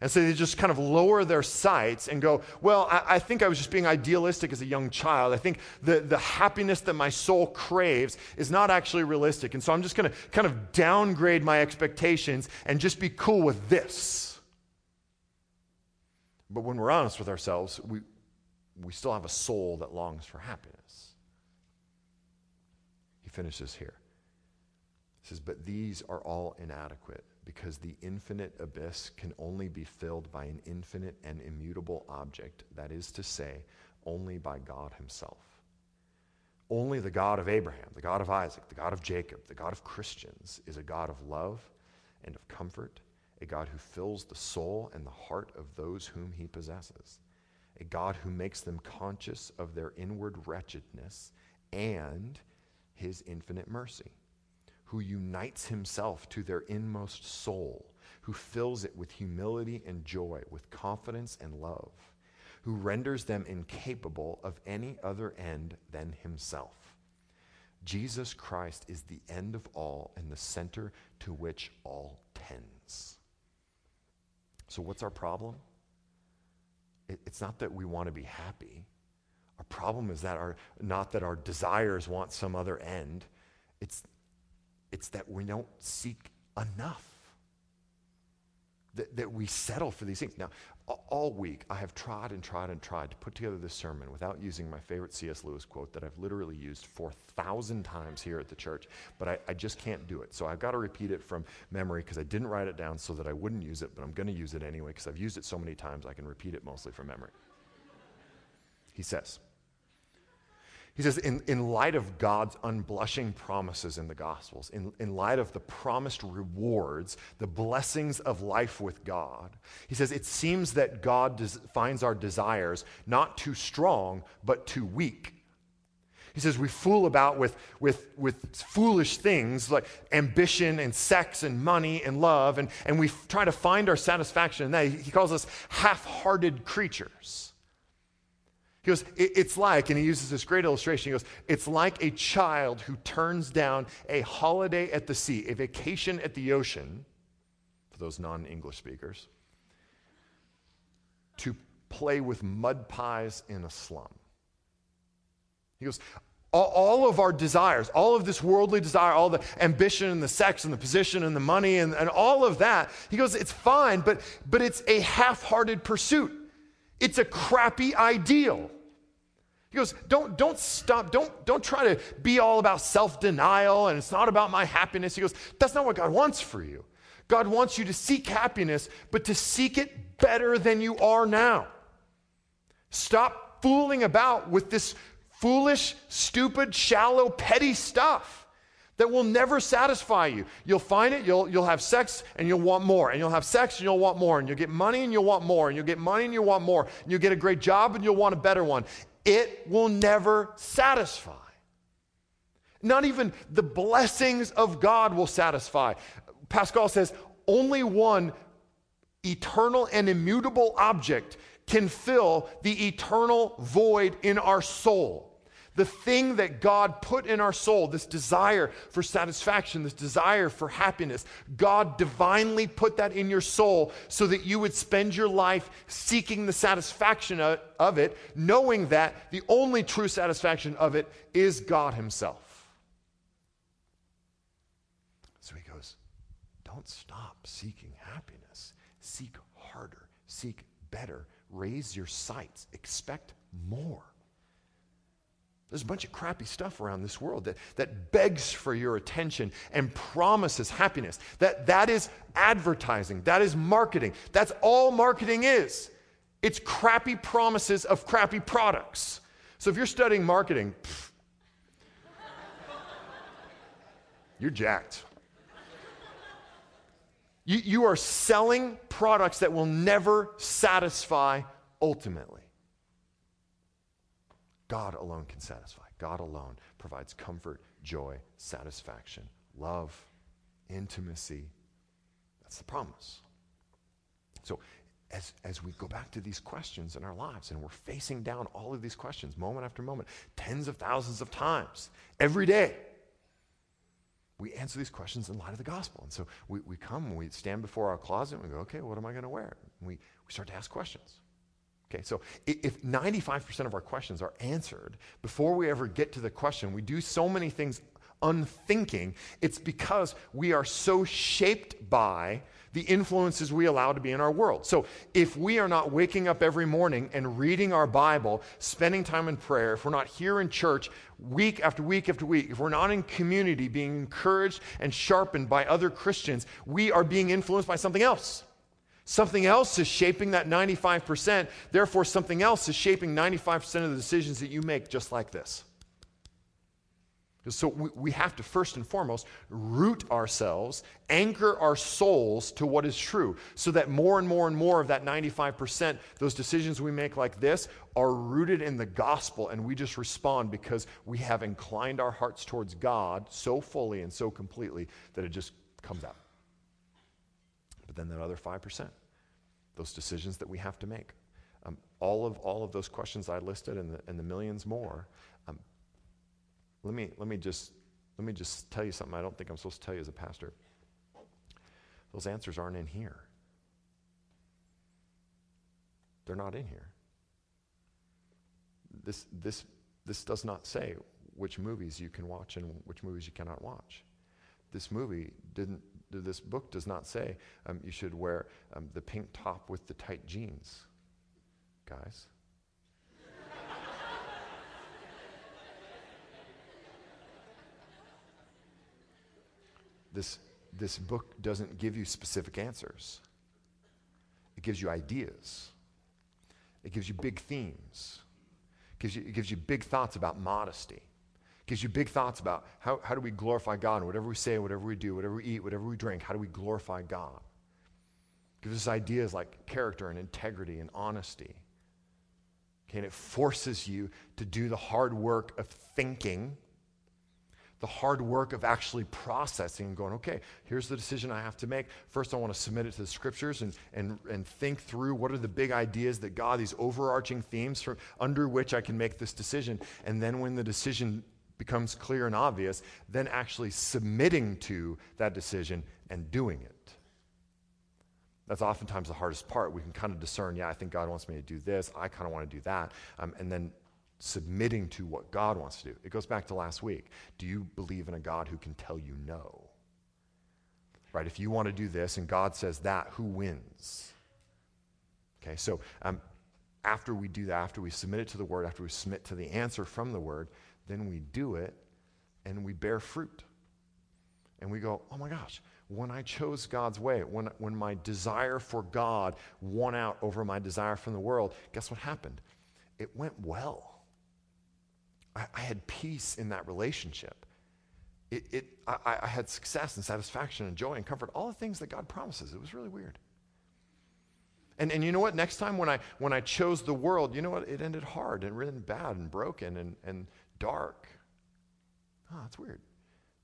And so they just kind of lower their sights and go, Well, I, I, think I was just being idealistic as a young child. I think the, the happiness that my soul craves is not actually realistic. And so I'm just going to kind of downgrade my expectations and just be cool with this. But when we're honest with ourselves, we, we still have a soul that longs for happiness. He finishes here. He says, But these are all inadequate because the infinite abyss can only be filled by an infinite and immutable object, that is to say, only by God Himself. Only the God of Abraham, the God of Isaac, the God of Jacob, the God of Christians is a God of love and of comfort, a God who fills the soul and the heart of those whom He possesses, a God who makes them conscious of their inward wretchedness and His infinite mercy who unites himself to their inmost soul, who fills it with humility and joy, with confidence and love, who renders them incapable of any other end than himself. Jesus Christ is the end of all and the center to which all tends. So, what's our problem? It's not that we want to be happy. Our problem is that our, not that our desires want some other end. It's it's that we don't seek enough. That, that we settle for these things. Now, all week, I have tried and tried and tried to put together this sermon without using my favorite C.S. Lewis quote that I've literally used 4,000 times here at the church, but I, I just can't do it. So I've got to repeat it from memory because I didn't write it down so that I wouldn't use it, but I'm going to use it anyway because I've used it so many times I can repeat it mostly from memory. He says, he says, in, in light of God's unblushing promises in the Gospels, in, in light of the promised rewards, the blessings of life with God, he says, it seems that God des- finds our desires not too strong, but too weak. He says we fool about with, with, with foolish things like ambition and sex and money and love, and, and we f- try to find our satisfaction in that. He calls us half hearted creatures. He goes, It's like, and he uses this great illustration. He goes, It's like a child who turns down a holiday at the sea, a vacation at the ocean, for those non English speakers, to play with mud pies in a slum. He goes, all, of our desires, all of this worldly desire, all the ambition and the sex and the position and the money and, and all of that, he goes, it's fine, but, but it's a half hearted pursuit. It's a crappy ideal. He goes, don't, don't stop, don't, don't try to be all about self denial and it's not about my happiness. He goes, that's not what God wants for you. God wants you to seek happiness, but to seek it better than you are now. Stop fooling about with this foolish, stupid, shallow, petty stuff that will never satisfy you. You'll find it, you'll, you'll have sex and you'll want more, and you'll have sex and you'll want more, and you'll get money and you'll want more, and you'll get money and you'll want more, and you'll get a great job and you'll want a better one. It will never satisfy. Not even the blessings of God will satisfy. Pascal says only one eternal and immutable object can fill the eternal void in our soul the thing that God put in our soul, this desire for satisfaction, this desire for happiness, God divinely put that in your soul so that you would spend your life seeking the satisfaction of it, knowing that the only true satisfaction of it is God Himself. So he goes, Don't stop seeking happiness. Seek harder, seek better, raise your sights, expect more. There's a bunch of crappy stuff around this world that, that begs for your attention and promises happiness. That, that is advertising, that is marketing. That's all marketing is. It's crappy promises of crappy products. So if you're studying marketing, pff, you're jacked. You, you are selling products that will never satisfy ultimately. God alone can satisfy. God alone provides comfort, joy, satisfaction, love, intimacy. That's the promise. So, as, as we go back to these questions in our lives, and we're facing down all of these questions moment after moment, tens of thousands of times every day, we answer these questions in light of the gospel. And so we, we come we stand before our closet and we go, okay, what am I going to wear? And we, we start to ask questions. Okay, so if 95% of our questions are answered before we ever get to the question, we do so many things unthinking, it's because we are so shaped by the influences we allow to be in our world. So if we are not waking up every morning and reading our Bible, spending time in prayer, if we're not here in church week after week after week, if we're not in community being encouraged and sharpened by other Christians, we are being influenced by something else. Something else is shaping that 95%. Therefore, something else is shaping 95% of the decisions that you make, just like this. So we have to first and foremost root ourselves, anchor our souls to what is true, so that more and more and more of that 95%, those decisions we make like this, are rooted in the gospel, and we just respond because we have inclined our hearts towards God so fully and so completely that it just comes out. But then that other 5%, those decisions that we have to make. Um, all, of, all of those questions I listed and the, and the millions more. Um, let, me, let, me just, let me just tell you something I don't think I'm supposed to tell you as a pastor. Those answers aren't in here. They're not in here. This, this, this does not say which movies you can watch and which movies you cannot watch. This movie didn't this book does not say um, you should wear um, the pink top with the tight jeans, guys. this, this book doesn't give you specific answers, it gives you ideas, it gives you big themes, it gives you, it gives you big thoughts about modesty gives you big thoughts about how, how do we glorify God and whatever we say, whatever we do, whatever we eat, whatever we drink, how do we glorify God? Gives us ideas like character and integrity and honesty. Okay, and it forces you to do the hard work of thinking, the hard work of actually processing and going, okay, here's the decision I have to make. First, I want to submit it to the scriptures and, and, and think through what are the big ideas that God, these overarching themes from, under which I can make this decision. And then when the decision becomes clear and obvious, then actually submitting to that decision and doing it. That's oftentimes the hardest part. We can kind of discern, yeah, I think God wants me to do this. I kind of want to do that. Um, and then submitting to what God wants to do. It goes back to last week. Do you believe in a God who can tell you no? Right? If you want to do this and God says that, who wins? Okay, so um, after we do that, after we submit it to the Word, after we submit to the answer from the Word, then we do it and we bear fruit. And we go, oh my gosh, when I chose God's way, when, when my desire for God won out over my desire from the world, guess what happened? It went well. I, I had peace in that relationship. It, it, I, I had success and satisfaction and joy and comfort, all the things that God promises. It was really weird. And, and you know what? Next time when I, when I chose the world, you know what? It ended hard and really bad and broken and, and dark. Oh, that's weird.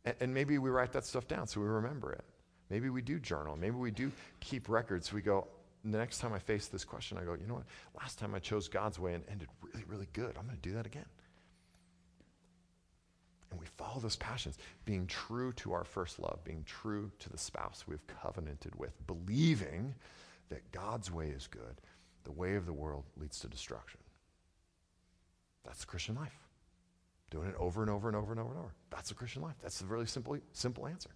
And, and maybe we write that stuff down so we remember it. Maybe we do journal. Maybe we do keep records. We go, the next time I face this question, I go, you know what? Last time I chose God's way and ended really, really good. I'm going to do that again. And we follow those passions, being true to our first love, being true to the spouse we've covenanted with, believing that God's way is good. The way of the world leads to destruction. That's the Christian life. Doing it over and over and over and over and over. That's the Christian life. That's a really simple, simple answer.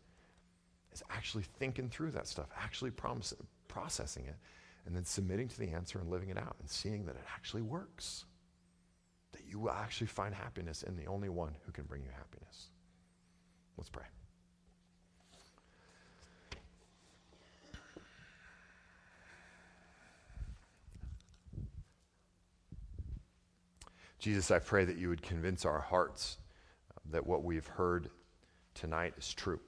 is actually thinking through that stuff, actually promise, processing it, and then submitting to the answer and living it out and seeing that it actually works. That you will actually find happiness in the only one who can bring you happiness. Let's pray. Jesus, I pray that you would convince our hearts that what we've heard tonight is true.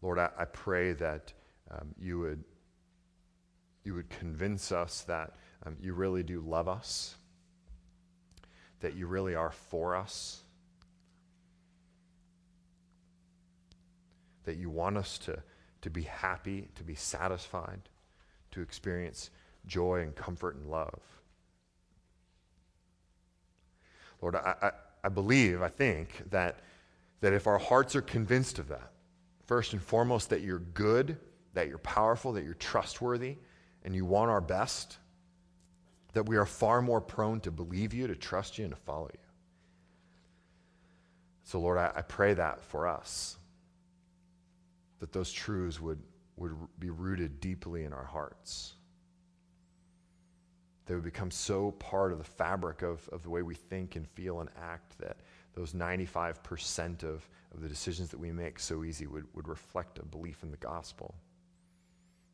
Lord, I, I pray that um, you, would, you would convince us that um, you really do love us, that you really are for us, that you want us to, to be happy, to be satisfied, to experience joy and comfort and love. Lord, I, I, I believe, I think, that, that if our hearts are convinced of that, first and foremost, that you're good, that you're powerful, that you're trustworthy, and you want our best, that we are far more prone to believe you, to trust you, and to follow you. So, Lord, I, I pray that for us, that those truths would, would be rooted deeply in our hearts. They would become so part of the fabric of, of the way we think and feel and act that those 95% of, of the decisions that we make so easy would, would reflect a belief in the gospel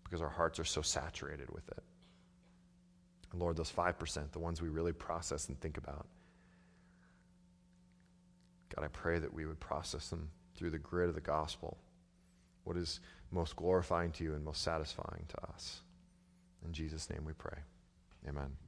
because our hearts are so saturated with it. And Lord, those 5%, the ones we really process and think about, God, I pray that we would process them through the grid of the gospel. What is most glorifying to you and most satisfying to us? In Jesus' name we pray. Amen.